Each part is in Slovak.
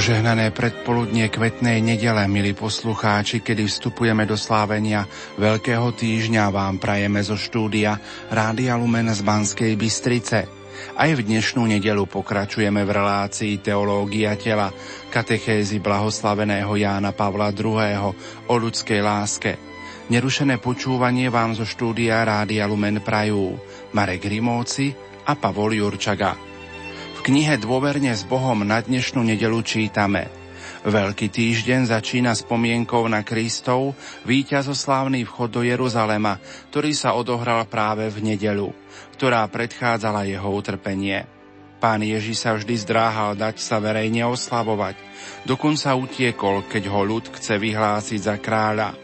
Požehnané predpoludnie kvetnej nedele, milí poslucháči, kedy vstupujeme do slávenia Veľkého týždňa, vám prajeme zo štúdia Rádia Lumen z Banskej Bystrice. Aj v dnešnú nedelu pokračujeme v relácii Teológia tela, katechézy blahoslaveného Jána Pavla II. o ľudskej láske. Nerušené počúvanie vám zo štúdia Rádia Lumen prajú Marek Rimóci a Pavol Jurčaga. V knihe Dôverne s Bohom na dnešnú nedelu čítame Veľký týždeň začína spomienkou na Kristov víťazoslávny vchod do Jeruzalema, ktorý sa odohral práve v nedelu, ktorá predchádzala jeho utrpenie. Pán Ježiš sa vždy zdráhal dať sa verejne oslavovať, dokonca utiekol, keď ho ľud chce vyhlásiť za kráľa.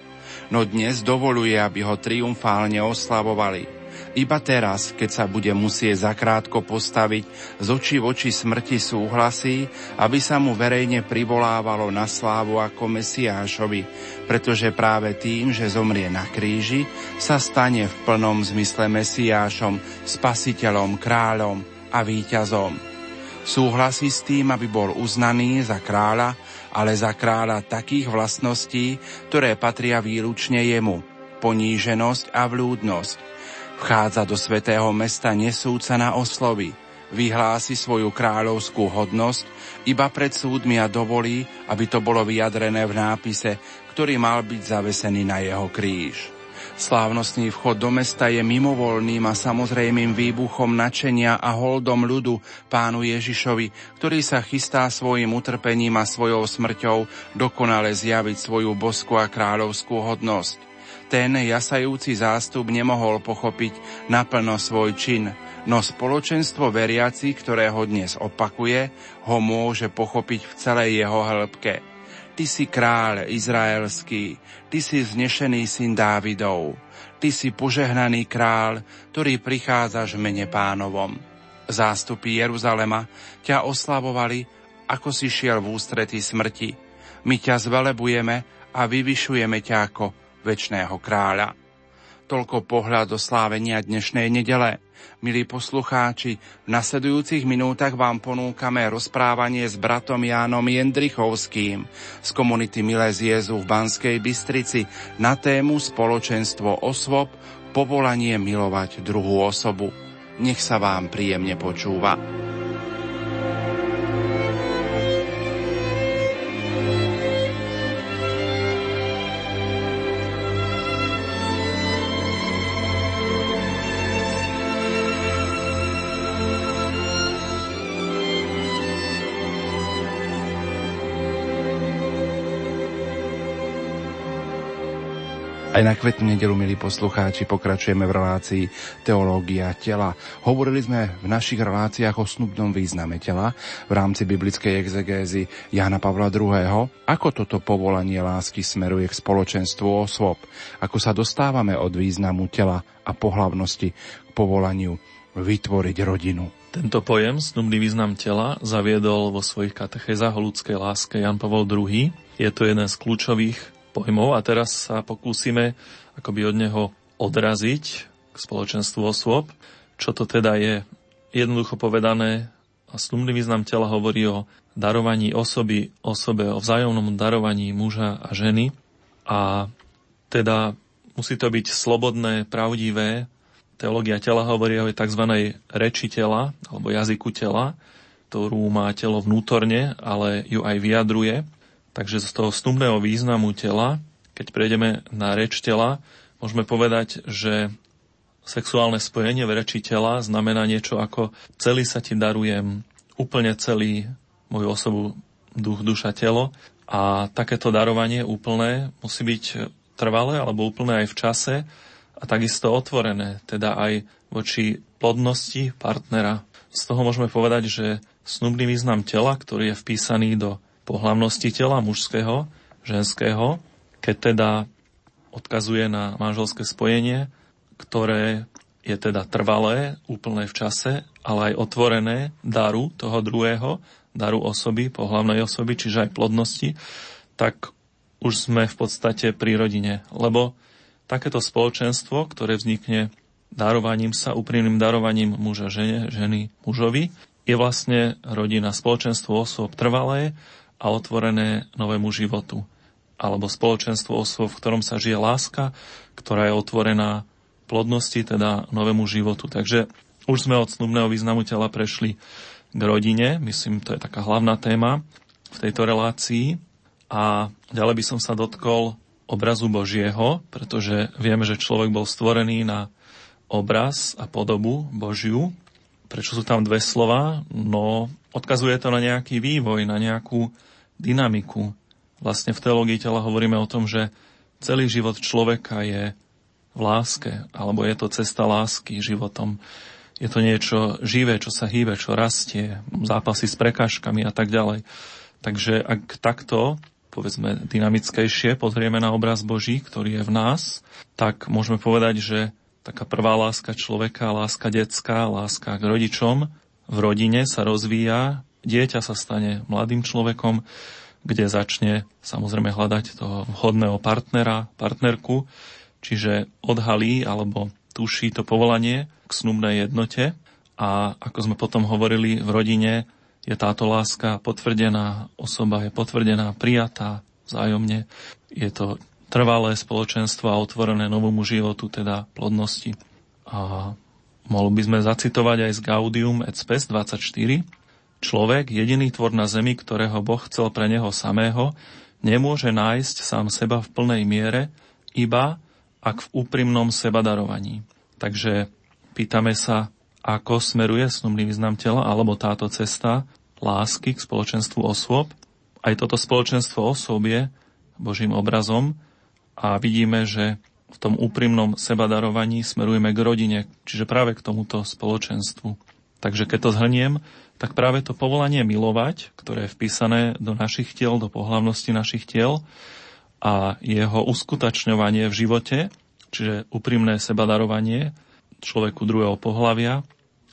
No dnes dovoluje, aby ho triumfálne oslavovali – iba teraz, keď sa bude musieť zakrátko postaviť z očí v oči smrti súhlasí, aby sa mu verejne privolávalo na slávu ako Mesiášovi, pretože práve tým, že zomrie na kríži, sa stane v plnom zmysle Mesiášom, spasiteľom, kráľom a víťazom. Súhlasí s tým, aby bol uznaný za kráľa, ale za kráľa takých vlastností, ktoré patria výlučne jemu. Poníženosť a vľúdnosť, Vchádza do svätého mesta nesúca na oslovy, vyhlási svoju kráľovskú hodnosť iba pred súdmi a dovolí, aby to bolo vyjadrené v nápise, ktorý mal byť zavesený na jeho kríž. Slávnostný vchod do mesta je mimovolným a samozrejmým výbuchom načenia a holdom ľudu pánu Ježišovi, ktorý sa chystá svojim utrpením a svojou smrťou dokonale zjaviť svoju bosku a kráľovskú hodnosť. Ten jasajúci zástup nemohol pochopiť naplno svoj čin, no spoločenstvo veriaci, ktoré ho dnes opakuje, ho môže pochopiť v celej jeho hĺbke. Ty si kráľ izraelský, ty si znešený syn Dávidov, ty si požehnaný král, ktorý prichádzaš v mene pánovom. Zástupy Jeruzalema ťa oslavovali, ako si šiel v ústrety smrti. My ťa zvelebujeme a vyvyšujeme ťa ako väčšného kráľa. Toľko pohľad do slávenia dnešnej nedele. Milí poslucháči, v nasledujúcich minútach vám ponúkame rozprávanie s bratom Jánom Jendrichovským z komunity Milé v Banskej Bystrici na tému spoločenstvo osôb, povolanie milovať druhú osobu. Nech sa vám príjemne počúva. Aj na kvetnú nedelu, milí poslucháči, pokračujeme v relácii Teológia tela. Hovorili sme v našich reláciách o snubnom význame tela v rámci biblickej exegézy Jana Pavla II. Ako toto povolanie lásky smeruje k spoločenstvu osôb? Ako sa dostávame od významu tela a pohlavnosti k povolaniu vytvoriť rodinu? Tento pojem, snubný význam tela, zaviedol vo svojich katechézach o ľudskej láske Jan Pavol II. Je to jeden z kľúčových pojmov a teraz sa pokúsime akoby od neho odraziť k spoločenstvu osôb. Čo to teda je? Jednoducho povedané, a slumný význam tela hovorí o darovaní osoby osobe, o vzájomnom darovaní muža a ženy. A teda musí to byť slobodné, pravdivé. Teológia tela hovorí o tzv. reči tela, alebo jazyku tela, ktorú má telo vnútorne, ale ju aj vyjadruje. Takže z toho snubného významu tela, keď prejdeme na reč tela, môžeme povedať, že sexuálne spojenie v reči tela znamená niečo ako celý sa ti darujem, úplne celý moju osobu, duch, duša, telo. A takéto darovanie úplné musí byť trvalé alebo úplné aj v čase a takisto otvorené, teda aj voči plodnosti partnera. Z toho môžeme povedať, že snubný význam tela, ktorý je vpísaný do pohlavnosti tela mužského, ženského, keď teda odkazuje na manželské spojenie, ktoré je teda trvalé, úplné v čase, ale aj otvorené daru toho druhého, daru osoby, pohlavnej osoby, čiže aj plodnosti, tak už sme v podstate pri rodine. Lebo takéto spoločenstvo, ktoré vznikne darovaním sa, úprimným darovaním muža žene, ženy mužovi, je vlastne rodina, spoločenstvo osôb trvalé a otvorené novému životu. Alebo spoločenstvo osôb, v ktorom sa žije láska, ktorá je otvorená plodnosti, teda novému životu. Takže už sme od snubného významu tela prešli k rodine, myslím, to je taká hlavná téma v tejto relácii. A ďalej by som sa dotkol obrazu Božieho, pretože vieme, že človek bol stvorený na obraz a podobu Božiu. Prečo sú tam dve slova? No, odkazuje to na nejaký vývoj, na nejakú dynamiku. Vlastne v teológii tela hovoríme o tom, že celý život človeka je v láske, alebo je to cesta lásky životom. Je to niečo živé, čo sa hýbe, čo rastie, zápasy s prekážkami a tak ďalej. Takže ak takto, povedzme, dynamickejšie pozrieme na obraz Boží, ktorý je v nás, tak môžeme povedať, že taká prvá láska človeka, láska detská, láska k rodičom v rodine sa rozvíja, dieťa sa stane mladým človekom, kde začne samozrejme hľadať toho vhodného partnera, partnerku, čiže odhalí alebo tuší to povolanie k snubnej jednote a ako sme potom hovorili v rodine, je táto láska potvrdená, osoba je potvrdená, prijatá vzájomne. Je to trvalé spoločenstvo a otvorené novomu životu, teda plodnosti. A mohli by sme zacitovať aj z Gaudium et Spes 24. Človek, jediný tvor na zemi, ktorého Boh chcel pre neho samého, nemôže nájsť sám seba v plnej miere, iba ak v úprimnom sebadarovaní. Takže pýtame sa, ako smeruje snubný význam tela alebo táto cesta lásky k spoločenstvu osôb. Aj toto spoločenstvo osôb je Božím obrazom a vidíme, že v tom úprimnom sebadarovaní smerujeme k rodine, čiže práve k tomuto spoločenstvu. Takže keď to zhrniem, tak práve to povolanie milovať, ktoré je vpísané do našich tiel, do pohlavnosti našich tiel a jeho uskutočňovanie v živote, čiže úprimné sebadarovanie človeku druhého pohlavia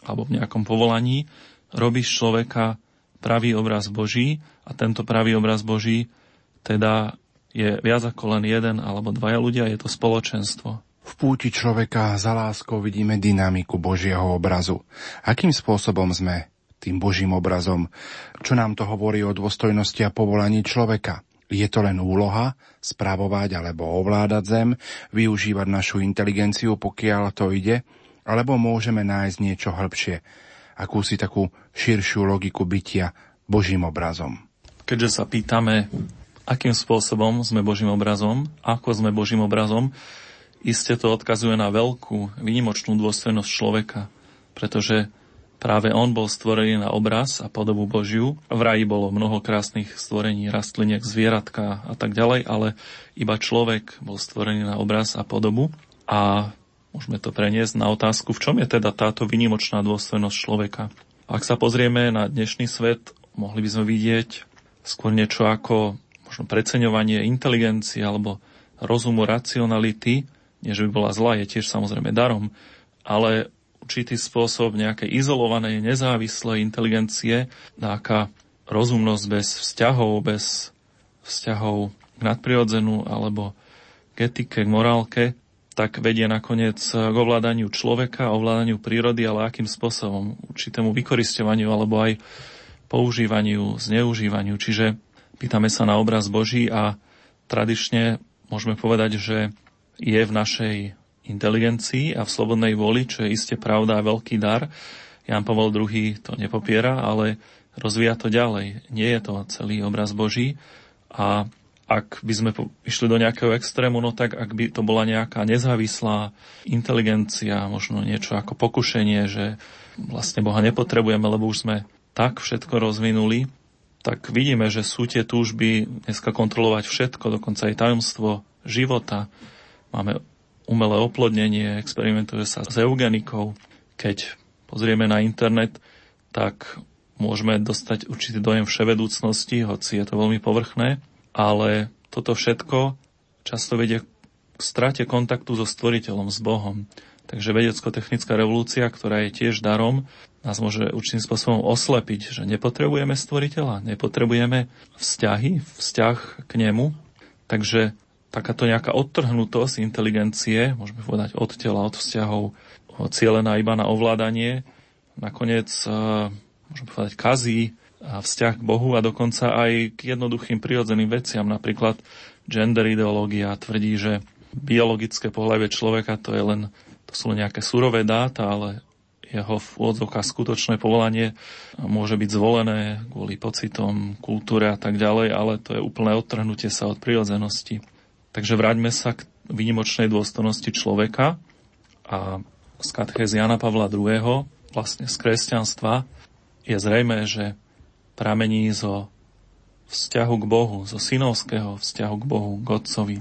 alebo v nejakom povolaní, robí z človeka pravý obraz Boží a tento pravý obraz Boží teda je viac ako len jeden alebo dvaja ľudia, je to spoločenstvo. V púti človeka za láskou vidíme dynamiku Božieho obrazu. Akým spôsobom sme tým Božím obrazom. Čo nám to hovorí o dôstojnosti a povolaní človeka? Je to len úloha spravovať alebo ovládať zem, využívať našu inteligenciu, pokiaľ to ide, alebo môžeme nájsť niečo hĺbšie, akúsi takú širšiu logiku bytia Božím obrazom. Keďže sa pýtame, akým spôsobom sme Božím obrazom, ako sme Božím obrazom, iste to odkazuje na veľkú, vynimočnú dôstojnosť človeka, pretože Práve on bol stvorený na obraz a podobu Božiu. V raji bolo mnoho krásnych stvorení, rastliniek, zvieratka a tak ďalej, ale iba človek bol stvorený na obraz a podobu. A môžeme to preniesť na otázku, v čom je teda táto vynimočná dôstojnosť človeka. Ak sa pozrieme na dnešný svet, mohli by sme vidieť skôr niečo ako možno preceňovanie inteligencie alebo rozumu, racionality, nie že by bola zlá, je tiež samozrejme darom, ale určitý spôsob nejakej izolovanej, nezávislej inteligencie, nejaká rozumnosť bez vzťahov, bez vzťahov k nadprirodzenu alebo k etike, k morálke, tak vedie nakoniec k ovládaniu človeka, ovládaniu prírody, ale akým spôsobom, určitému vykoristovaniu alebo aj používaniu, zneužívaniu. Čiže pýtame sa na obraz Boží a tradične môžeme povedať, že je v našej inteligencii a v slobodnej voli, čo je iste pravda a veľký dar. Jan Pavel II to nepopiera, ale rozvíja to ďalej. Nie je to celý obraz Boží a ak by sme išli do nejakého extrému, no tak ak by to bola nejaká nezávislá inteligencia, možno niečo ako pokušenie, že vlastne Boha nepotrebujeme, lebo už sme tak všetko rozvinuli, tak vidíme, že sú tie túžby dneska kontrolovať všetko, dokonca aj tajomstvo života. Máme umelé oplodnenie, experimentuje sa s eugenikou. Keď pozrieme na internet, tak môžeme dostať určitý dojem vševedúcnosti, hoci je to veľmi povrchné, ale toto všetko často vedie strate kontaktu so stvoriteľom, s Bohom. Takže vedecko-technická revolúcia, ktorá je tiež darom, nás môže určitým spôsobom oslepiť, že nepotrebujeme stvoriteľa, nepotrebujeme vzťahy, vzťah k nemu. Takže takáto nejaká odtrhnutosť inteligencie, môžeme povedať od tela, od vzťahov, cielená iba na ovládanie, nakoniec, e, môžeme povedať, kazí vzťah k Bohu a dokonca aj k jednoduchým prirodzeným veciam. Napríklad gender ideológia tvrdí, že biologické pohľavie človeka to je len to sú len nejaké surové dáta, ale jeho v úvodzovkách skutočné povolanie môže byť zvolené kvôli pocitom, kultúre a tak ďalej, ale to je úplné odtrhnutie sa od prirodzenosti. Takže vráťme sa k výnimočnej dôstojnosti človeka a z katechézy Jana Pavla II, vlastne z kresťanstva, je zrejme, že pramení zo vzťahu k Bohu, zo synovského vzťahu k Bohu, k Otcovi.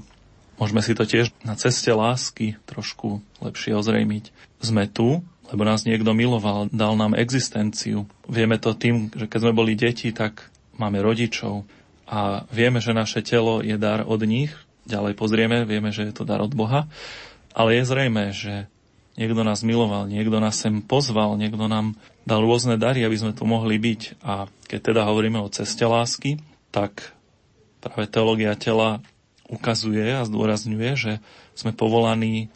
Môžeme si to tiež na ceste lásky trošku lepšie ozrejmiť. Sme tu, lebo nás niekto miloval, dal nám existenciu. Vieme to tým, že keď sme boli deti, tak máme rodičov a vieme, že naše telo je dar od nich. Ďalej pozrieme, vieme, že je to dar od Boha. Ale je zrejme, že niekto nás miloval, niekto nás sem pozval, niekto nám dal rôzne dary, aby sme tu mohli byť. A keď teda hovoríme o ceste lásky, tak práve teológia tela ukazuje a zdôrazňuje, že sme povolaní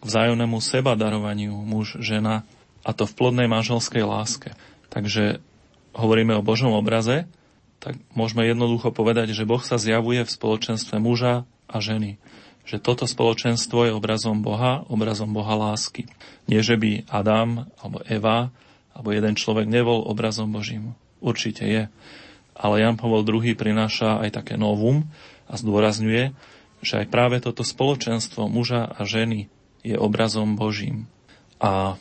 k vzájomnému seba darovaniu muž, žena a to v plodnej manželskej láske. Takže hovoríme o Božom obraze, tak môžeme jednoducho povedať, že Boh sa zjavuje v spoločenstve muža a ženy. Že toto spoločenstvo je obrazom Boha, obrazom Boha lásky. Nie, že by Adam alebo Eva alebo jeden človek nebol obrazom Božím. Určite je. Ale Jan Pavel II prináša aj také novum, a zdôrazňuje, že aj práve toto spoločenstvo muža a ženy je obrazom Božím. A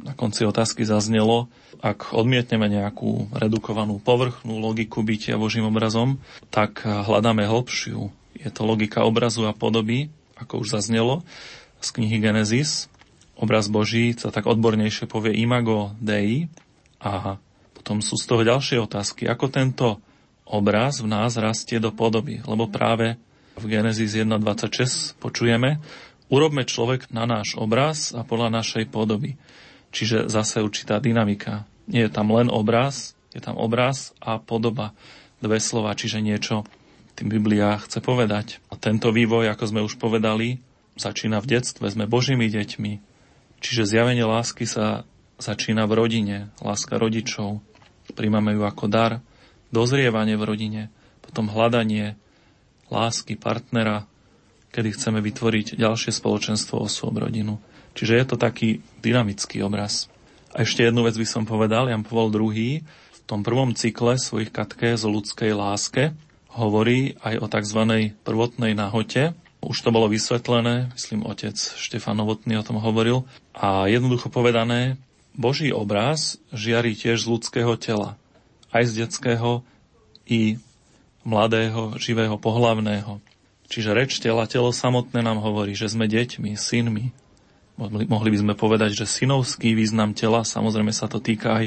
na konci otázky zaznelo, ak odmietneme nejakú redukovanú povrchnú logiku bytia Božím obrazom, tak hľadáme hlbšiu. Je to logika obrazu a podoby, ako už zaznelo z knihy Genesis. Obraz Boží sa tak odbornejšie povie imago Dei. A potom sú z toho ďalšie otázky. Ako tento obraz v nás rastie do podoby, lebo práve v Genesis 1.26 počujeme, urobme človek na náš obraz a podľa našej podoby. Čiže zase určitá dynamika. Nie je tam len obraz, je tam obraz a podoba. Dve slova, čiže niečo tým Biblia chce povedať. A tento vývoj, ako sme už povedali, začína v detstve, sme Božími deťmi. Čiže zjavenie lásky sa začína v rodine, láska rodičov. Príjmame ju ako dar, dozrievanie v rodine, potom hľadanie lásky partnera, kedy chceme vytvoriť ďalšie spoločenstvo osôb rodinu. Čiže je to taký dynamický obraz. A ešte jednu vec by som povedal, Jan Pavel II v tom prvom cykle svojich katkéz o ľudskej láske hovorí aj o tzv. prvotnej nahote. Už to bolo vysvetlené, myslím, otec Štefan Novotný o tom hovoril. A jednoducho povedané, Boží obraz žiari tiež z ľudského tela aj z detského i mladého, živého, pohlavného. Čiže reč tela, telo samotné nám hovorí, že sme deťmi, synmi. Mohli by sme povedať, že synovský význam tela, samozrejme sa to týka aj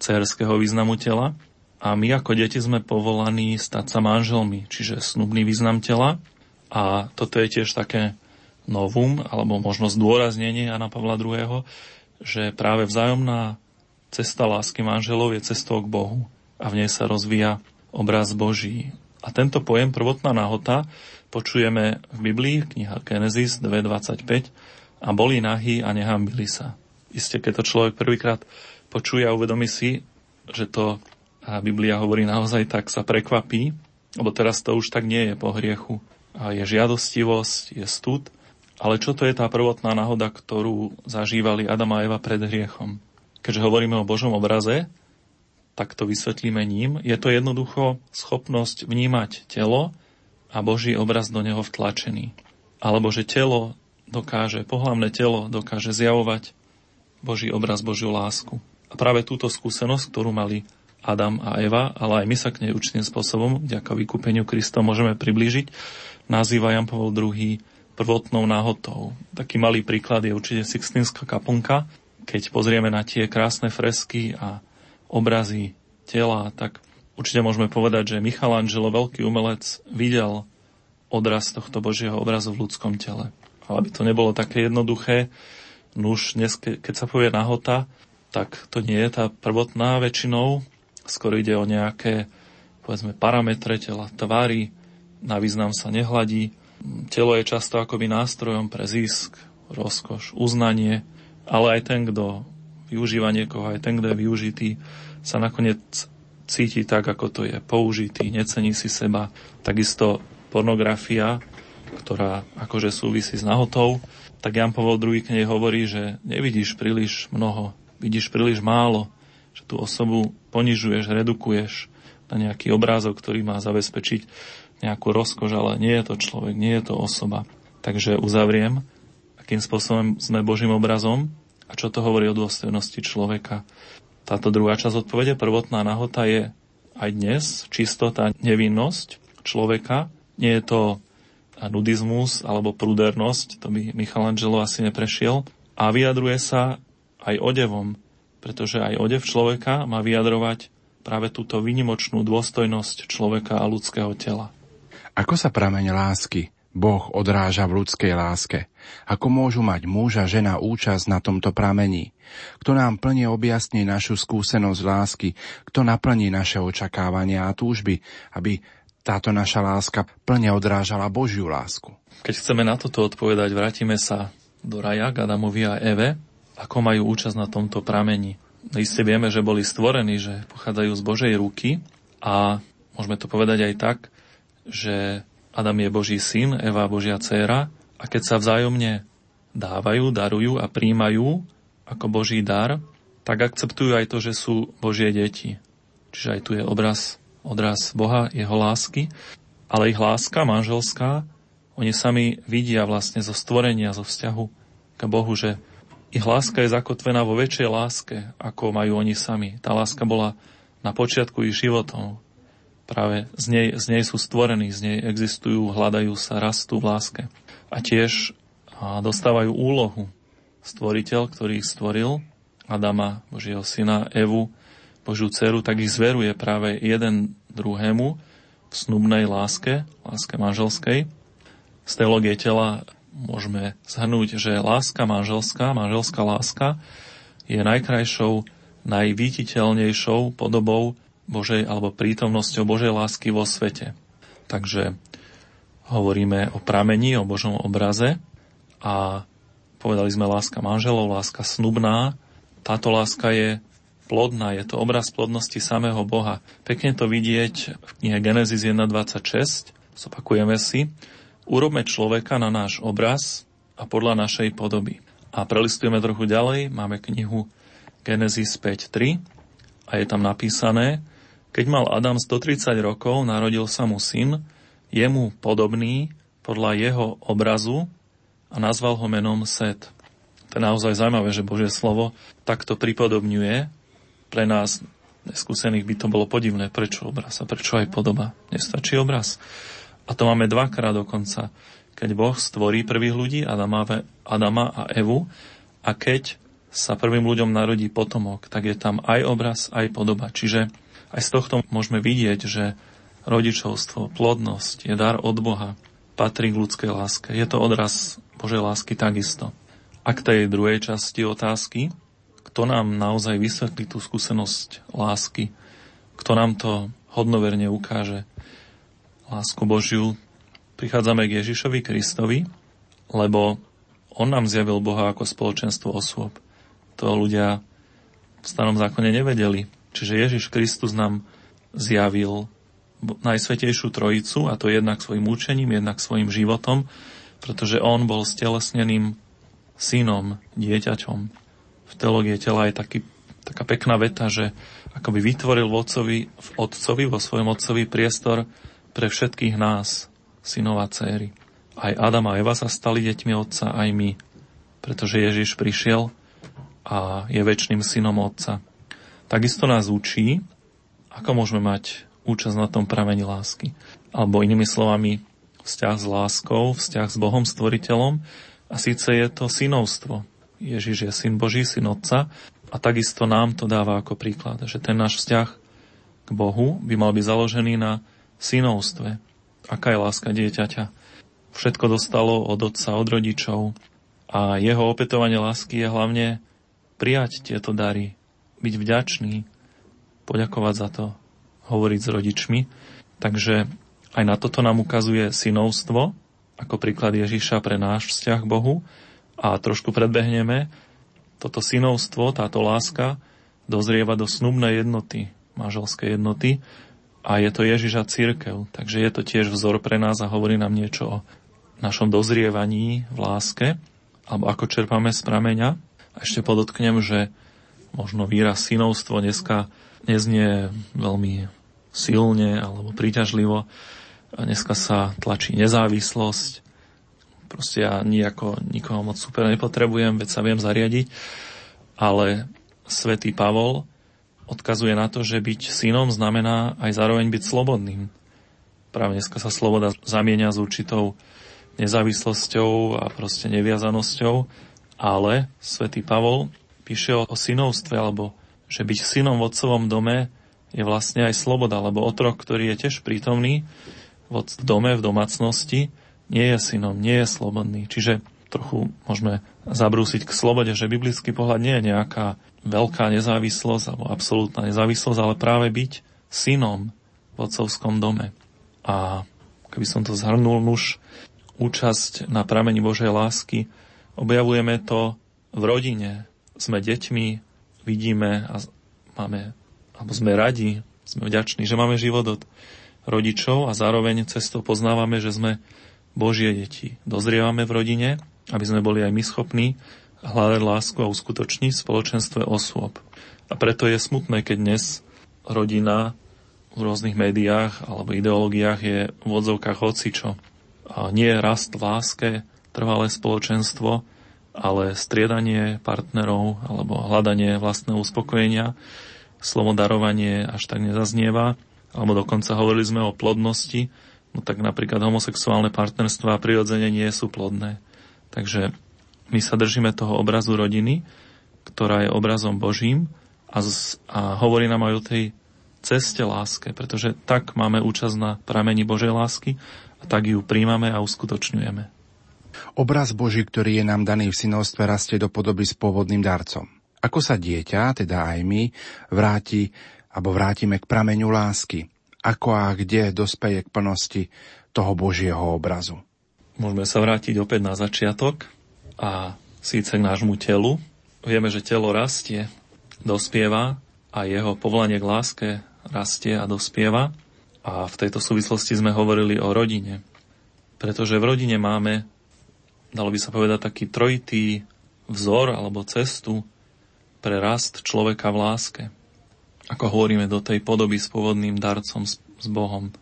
cerského významu tela. A my ako deti sme povolaní stať sa manželmi, čiže snubný význam tela. A toto je tiež také novum, alebo možno zdôraznenie Jana Pavla II., že práve vzájomná cesta lásky manželov je cestou k Bohu a v nej sa rozvíja obraz Boží. A tento pojem prvotná nahota počujeme v Biblii, kniha Genesis 2.25 a boli nahý a nehambili sa. Isté, keď to človek prvýkrát počuje a uvedomí si, že to a Biblia hovorí naozaj, tak sa prekvapí, lebo teraz to už tak nie je po hriechu. A je žiadostivosť, je stud, ale čo to je tá prvotná náhoda, ktorú zažívali Adam a Eva pred hriechom? Keďže hovoríme o Božom obraze, tak to vysvetlíme ním. Je to jednoducho schopnosť vnímať telo a Boží obraz do neho vtlačený. Alebo že telo dokáže, pohlavné telo dokáže zjavovať Boží obraz, Božiu lásku. A práve túto skúsenosť, ktorú mali Adam a Eva, ale aj my sa k nej určitým spôsobom, vďaka vykúpeniu Krista, môžeme priblížiť, nazýva Jan Pavel II prvotnou náhotou. Taký malý príklad je určite Sixtinská kaplnka. Keď pozrieme na tie krásne fresky a obrazy tela, tak určite môžeme povedať, že Michelangelo, veľký umelec, videl odraz tohto Božieho obrazu v ľudskom tele. Ale aby to nebolo také jednoduché, nuž dnes, keď sa povie nahota, tak to nie je tá prvotná väčšinou, skôr ide o nejaké, povedzme, parametre tela, tvary, na význam sa nehladí. Telo je často akoby nástrojom pre zisk, rozkoš, uznanie, ale aj ten, kto využíva niekoho, aj ten, kto je využitý, sa nakoniec cíti tak, ako to je, použitý, necení si seba. Takisto pornografia, ktorá akože súvisí s nahotou, tak Jan Pavel II k nej hovorí, že nevidíš príliš mnoho, vidíš príliš málo, že tú osobu ponižuješ, redukuješ na nejaký obrázok, ktorý má zabezpečiť nejakú rozkoš, ale nie je to človek, nie je to osoba. Takže uzavriem, akým spôsobom sme Božím obrazom a čo to hovorí o dôstojnosti človeka. Táto druhá časť odpovede, prvotná nahota je aj dnes čistota, nevinnosť človeka. Nie je to nudizmus alebo prudernosť, to by Michelangelo asi neprešiel. A vyjadruje sa aj odevom, pretože aj odev človeka má vyjadrovať práve túto výnimočnú dôstojnosť človeka a ľudského tela. Ako sa prameň lásky Boh odráža v ľudskej láske? Ako môžu mať muž a žena účasť na tomto pramení? Kto nám plne objasní našu skúsenosť lásky? Kto naplní naše očakávania a túžby, aby táto naša láska plne odrážala Božiu lásku? Keď chceme na toto odpovedať, vrátime sa do raja Adamovi a Eve, ako majú účasť na tomto pramení. Isté vieme, že boli stvorení, že pochádzajú z Božej ruky a môžeme to povedať aj tak, že Adam je Boží syn, Eva Božia dcéra a keď sa vzájomne dávajú, darujú a príjmajú ako Boží dar, tak akceptujú aj to, že sú Božie deti. Čiže aj tu je obraz, odraz Boha, jeho lásky, ale ich láska manželská, oni sami vidia vlastne zo stvorenia, zo vzťahu k Bohu, že ich láska je zakotvená vo väčšej láske, ako majú oni sami. Tá láska bola na počiatku ich životov práve z nej, z nej sú stvorení, z nej existujú, hľadajú sa, rastú v láske. A tiež dostávajú úlohu. Stvoriteľ, ktorý ich stvoril, Adama, Božieho syna, Evu, Božiu dceru, tak ich zveruje práve jeden druhému v snubnej láske, láske manželskej. Z teológie tela môžeme zhrnúť, že láska manželská, manželská láska je najkrajšou, najviditeľnejšou podobou Božej alebo prítomnosťou Božej lásky vo svete. Takže hovoríme o pramení, o Božom obraze a povedali sme láska manželov, láska snubná. Táto láska je plodná, je to obraz plodnosti samého Boha. Pekne to vidieť v knihe Genesis 1.26, zopakujeme si, urobme človeka na náš obraz a podľa našej podoby. A prelistujeme trochu ďalej, máme knihu Genesis 5.3 a je tam napísané, keď mal Adam 130 rokov, narodil sa mu syn, jemu podobný podľa jeho obrazu a nazval ho menom Set. To je naozaj zaujímavé, že Božie slovo takto pripodobňuje. Pre nás neskúsených by to bolo podivné. Prečo obraz a prečo aj podoba? Nestačí obraz. A to máme dvakrát dokonca. Keď Boh stvorí prvých ľudí, Adama, Adama a Evu, a keď sa prvým ľuďom narodí potomok, tak je tam aj obraz, aj podoba. Čiže aj z tohto môžeme vidieť, že rodičovstvo, plodnosť je dar od Boha, patrí k ľudskej láske. Je to odraz Božej lásky takisto. A k tej druhej časti otázky, kto nám naozaj vysvetlí tú skúsenosť lásky, kto nám to hodnoverne ukáže, lásku Božiu, prichádzame k Ježišovi Kristovi, lebo on nám zjavil Boha ako spoločenstvo osôb. To ľudia v starom zákone nevedeli. Čiže Ježiš Kristus nám zjavil Najsvetejšiu Trojicu, a to jednak svojim učením, jednak svojim životom, pretože on bol stelesneným synom, dieťaťom. V teológie tela je taký, taká pekná veta, že akoby vytvoril v otcovi, v otcovi, vo svojom otcovi priestor pre všetkých nás, synov a céry. Aj Adam a Eva sa stali deťmi otca, aj my, pretože Ježiš prišiel a je väčšným synom otca takisto nás učí, ako môžeme mať účasť na tom pramení lásky. Alebo inými slovami, vzťah s láskou, vzťah s Bohom, stvoriteľom. A síce je to synovstvo. Ježiš je syn Boží, syn Otca a takisto nám to dáva ako príklad, že ten náš vzťah k Bohu by mal byť založený na synovstve. Aká je láska dieťaťa? Všetko dostalo od otca, od rodičov a jeho opätovanie lásky je hlavne prijať tieto dary, byť vďačný, poďakovať za to, hovoriť s rodičmi. Takže aj na toto nám ukazuje synovstvo, ako príklad Ježiša pre náš vzťah k Bohu. A trošku predbehneme, toto synovstvo, táto láska dozrieva do snubnej jednoty manželskej jednoty a je to Ježiš a církev. Takže je to tiež vzor pre nás a hovorí nám niečo o našom dozrievaní v láske alebo ako čerpáme z prameňa. A ešte podotknem, že možno výraz synovstvo dneska neznie veľmi silne alebo príťažlivo. Dneska sa tlačí nezávislosť. Proste ja nijako nikoho moc super nepotrebujem, veď sa viem zariadiť. Ale svätý Pavol odkazuje na to, že byť synom znamená aj zároveň byť slobodným. Práve dneska sa sloboda zamienia s určitou nezávislosťou a proste neviazanosťou, ale svätý Pavol píše o, o synovstve, alebo že byť synom v otcovom dome je vlastne aj sloboda, lebo otrok, ktorý je tiež prítomný v dome, v domácnosti, nie je synom, nie je slobodný. Čiže trochu môžeme zabrúsiť k slobode, že biblický pohľad nie je nejaká veľká nezávislosť alebo absolútna nezávislosť, ale práve byť synom v otcovskom dome. A keby som to zhrnul, nuž účasť na pramení Božej lásky, objavujeme to v rodine. Sme deťmi, vidíme a máme alebo sme radi, sme vďační, že máme život od rodičov a zároveň cestou poznávame, že sme Božie deti. Dozrievame v rodine, aby sme boli aj my schopní hľadať lásku a uskutočniť v spoločenstve osôb. A preto je smutné, keď dnes rodina v rôznych médiách alebo ideológiách je v odzovkách hocičo. A nie rast v láske, trvalé spoločenstvo, ale striedanie partnerov alebo hľadanie vlastného uspokojenia slovo darovanie až tak nezaznieva, alebo dokonca hovorili sme o plodnosti, no tak napríklad homosexuálne partnerstva prirodzene nie sú plodné. Takže my sa držíme toho obrazu rodiny, ktorá je obrazom Božím a, z, a hovorí nám aj o tej ceste láske, pretože tak máme účasť na pramení Božej lásky a tak ju príjmame a uskutočňujeme. Obraz Boží, ktorý je nám daný v synovstve, rastie do podoby s pôvodným darcom. Ako sa dieťa, teda aj my, vráti alebo vrátime k prameňu lásky? Ako a kde dospeje k plnosti toho Božieho obrazu? Môžeme sa vrátiť opäť na začiatok a síce k nášmu telu. Vieme, že telo rastie, dospieva a jeho povolanie k láske rastie a dospieva. A v tejto súvislosti sme hovorili o rodine. Pretože v rodine máme, dalo by sa povedať, taký trojitý vzor alebo cestu, pre rast človeka v láske. Ako hovoríme do tej podoby s pôvodným darcom, s, Bohom.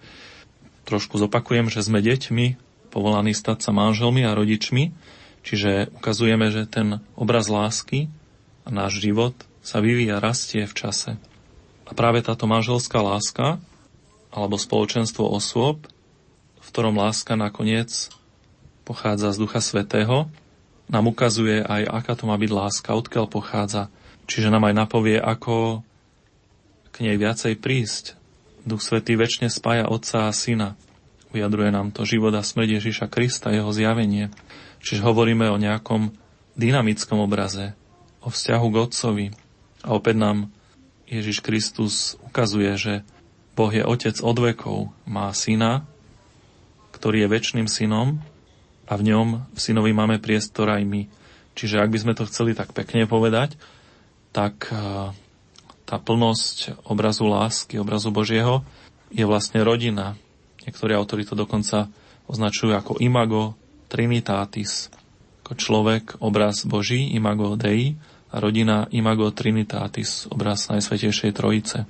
Trošku zopakujem, že sme deťmi, povolaní stať sa manželmi a rodičmi, čiže ukazujeme, že ten obraz lásky a náš život sa vyvíja, rastie v čase. A práve táto manželská láska, alebo spoločenstvo osôb, v ktorom láska nakoniec pochádza z Ducha Svetého, nám ukazuje aj, aká to má byť láska, odkiaľ pochádza, Čiže nám aj napovie, ako k nej viacej prísť. Duch Svetý väčšine spája Otca a Syna. Vyjadruje nám to život a smrť Ježiša Krista, jeho zjavenie. Čiže hovoríme o nejakom dynamickom obraze, o vzťahu k Otcovi. A opäť nám Ježiš Kristus ukazuje, že Boh je Otec od vekov, má Syna, ktorý je väčšným synom a v ňom v synovi máme priestor aj my. Čiže ak by sme to chceli tak pekne povedať, tak e, tá plnosť obrazu lásky, obrazu Božieho je vlastne rodina. Niektorí autori to dokonca označujú ako imago trinitatis, ako človek, obraz Boží, imago Dei, a rodina imago trinitatis, obraz Najsvetejšej Trojice.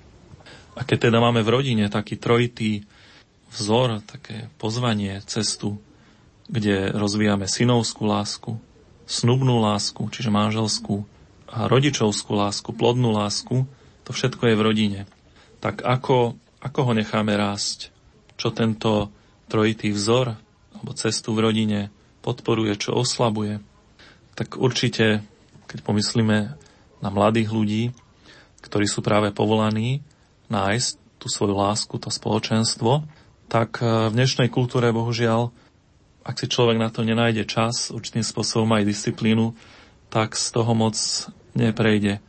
A keď teda máme v rodine taký trojitý vzor, také pozvanie, cestu, kde rozvíjame synovskú lásku, snubnú lásku, čiže manželskú, a rodičovskú lásku, plodnú lásku, to všetko je v rodine. Tak ako, ako ho necháme rásť? Čo tento trojitý vzor alebo cestu v rodine podporuje, čo oslabuje? Tak určite, keď pomyslíme na mladých ľudí, ktorí sú práve povolaní nájsť tú svoju lásku, to spoločenstvo, tak v dnešnej kultúre, bohužiaľ, ak si človek na to nenájde čas, určitým spôsobom aj disciplínu, tak z toho moc neprejde.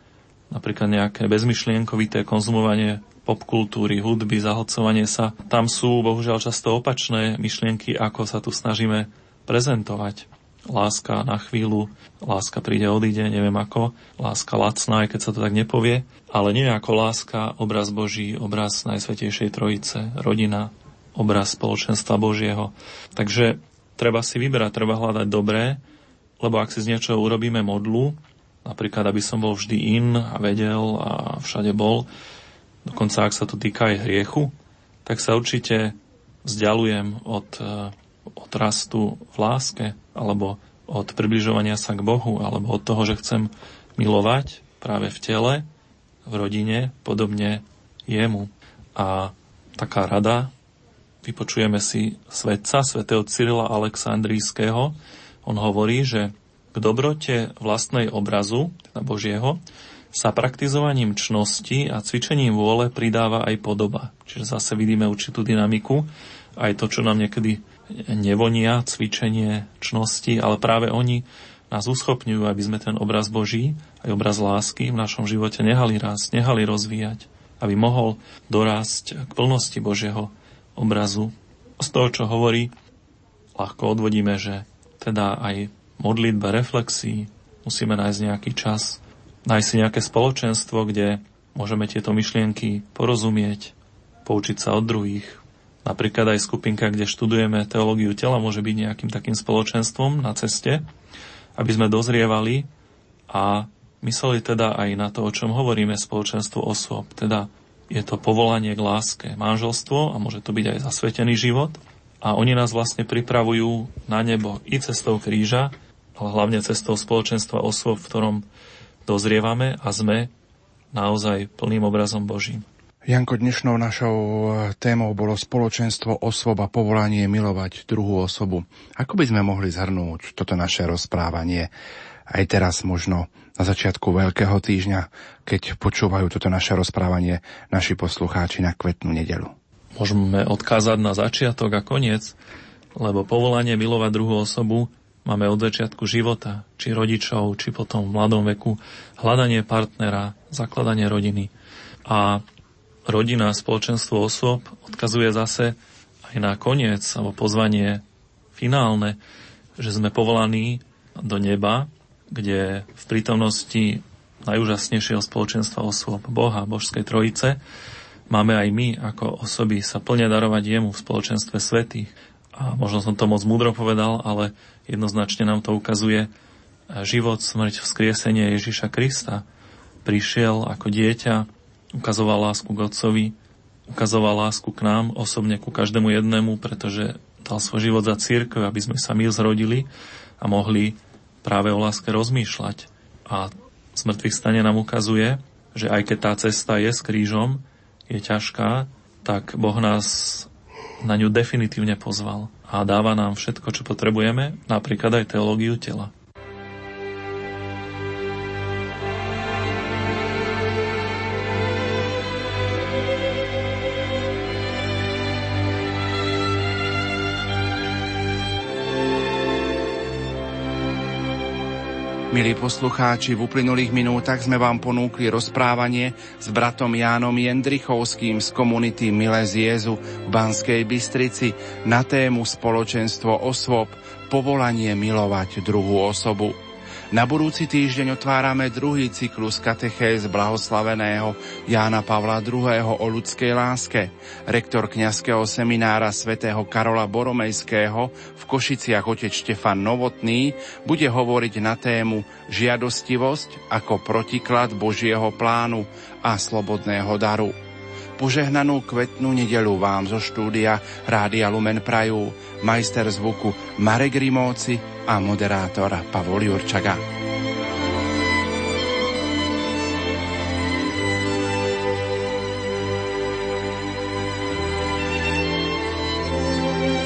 Napríklad nejaké bezmyšlienkovité konzumovanie popkultúry, hudby, zahlcovanie sa. Tam sú bohužiaľ často opačné myšlienky, ako sa tu snažíme prezentovať. láska na chvíľu, láska príde, odíde, neviem ako, láska lacná, aj keď sa to tak nepovie, ale nie ako láska, obraz Boží, obraz Najsvetejšej Trojice, rodina, obraz spoločenstva Božieho. Takže treba si vyberať, treba hľadať dobré, lebo ak si z niečoho urobíme modlu, napríklad aby som bol vždy in a vedel a všade bol, dokonca ak sa to týka aj hriechu, tak sa určite vzdialujem od od rastu v láske, alebo od približovania sa k Bohu, alebo od toho, že chcem milovať práve v tele, v rodine, podobne jemu. A taká rada, vypočujeme si svetca, svätého Cyrila Aleksandrijského. On hovorí, že k dobrote vlastnej obrazu, teda Božieho, sa praktizovaním čnosti a cvičením vôle pridáva aj podoba. Čiže zase vidíme určitú dynamiku, aj to, čo nám niekedy nevonia, cvičenie, čnosti, ale práve oni nás uschopňujú, aby sme ten obraz Boží, aj obraz lásky v našom živote nehali rásť, nehali rozvíjať, aby mohol dorásť k plnosti Božieho obrazu. Z toho, čo hovorí, ľahko odvodíme, že teda aj modlitbe, reflexii musíme nájsť nejaký čas, nájsť si nejaké spoločenstvo, kde môžeme tieto myšlienky porozumieť, poučiť sa od druhých, Napríklad aj skupinka, kde študujeme teológiu tela, môže byť nejakým takým spoločenstvom na ceste, aby sme dozrievali a mysleli teda aj na to, o čom hovoríme, spoločenstvo osôb. Teda je to povolanie k láske, manželstvo a môže to byť aj zasvetený život. A oni nás vlastne pripravujú na nebo i cestou kríža, ale hlavne cestou spoločenstva osôb, v ktorom dozrievame a sme naozaj plným obrazom Božím. Janko, dnešnou našou eh, témou bolo spoločenstvo osôb a povolanie milovať druhú osobu. Ako by sme mohli zhrnúť toto naše rozprávanie aj teraz možno na začiatku Veľkého týždňa, keď počúvajú toto naše rozprávanie naši poslucháči na kvetnú nedelu? Môžeme odkázať na začiatok a koniec, lebo povolanie milovať druhú osobu máme od začiatku života, či rodičov, či potom v mladom veku, hľadanie partnera, zakladanie rodiny. A rodina, spoločenstvo osôb odkazuje zase aj na koniec alebo pozvanie finálne, že sme povolaní do neba, kde v prítomnosti najúžasnejšieho spoločenstva osôb Boha, Božskej Trojice, máme aj my ako osoby sa plne darovať jemu v spoločenstve svetých. A možno som to moc múdro povedal, ale jednoznačne nám to ukazuje život, smrť, vzkriesenie Ježiša Krista. Prišiel ako dieťa, ukazoval lásku k Otcovi, ukazoval lásku k nám, osobne ku každému jednému, pretože dal svoj život za církev, aby sme sa my zrodili a mohli práve o láske rozmýšľať. A smrtvých stane nám ukazuje, že aj keď tá cesta je s krížom, je ťažká, tak Boh nás na ňu definitívne pozval a dáva nám všetko, čo potrebujeme, napríklad aj teológiu tela. Milí poslucháči, v uplynulých minútach sme vám ponúkli rozprávanie s bratom Jánom Jendrichovským z komunity Miles Jezu v Banskej Bystrici na tému spoločenstvo osôb, povolanie milovať druhú osobu. Na budúci týždeň otvárame druhý cyklus katechéz blahoslaveného Jána Pavla II. o ľudskej láske. Rektor kňazského seminára svätého Karola Boromejského v Košiciach otec Štefan Novotný bude hovoriť na tému žiadostivosť ako protiklad Božieho plánu a slobodného daru. Požehnanú kvetnú nedelu vám zo štúdia Rádia Lumen Prajú majster zvuku Marek Rimóci a moderátor Pavol Jurčaga.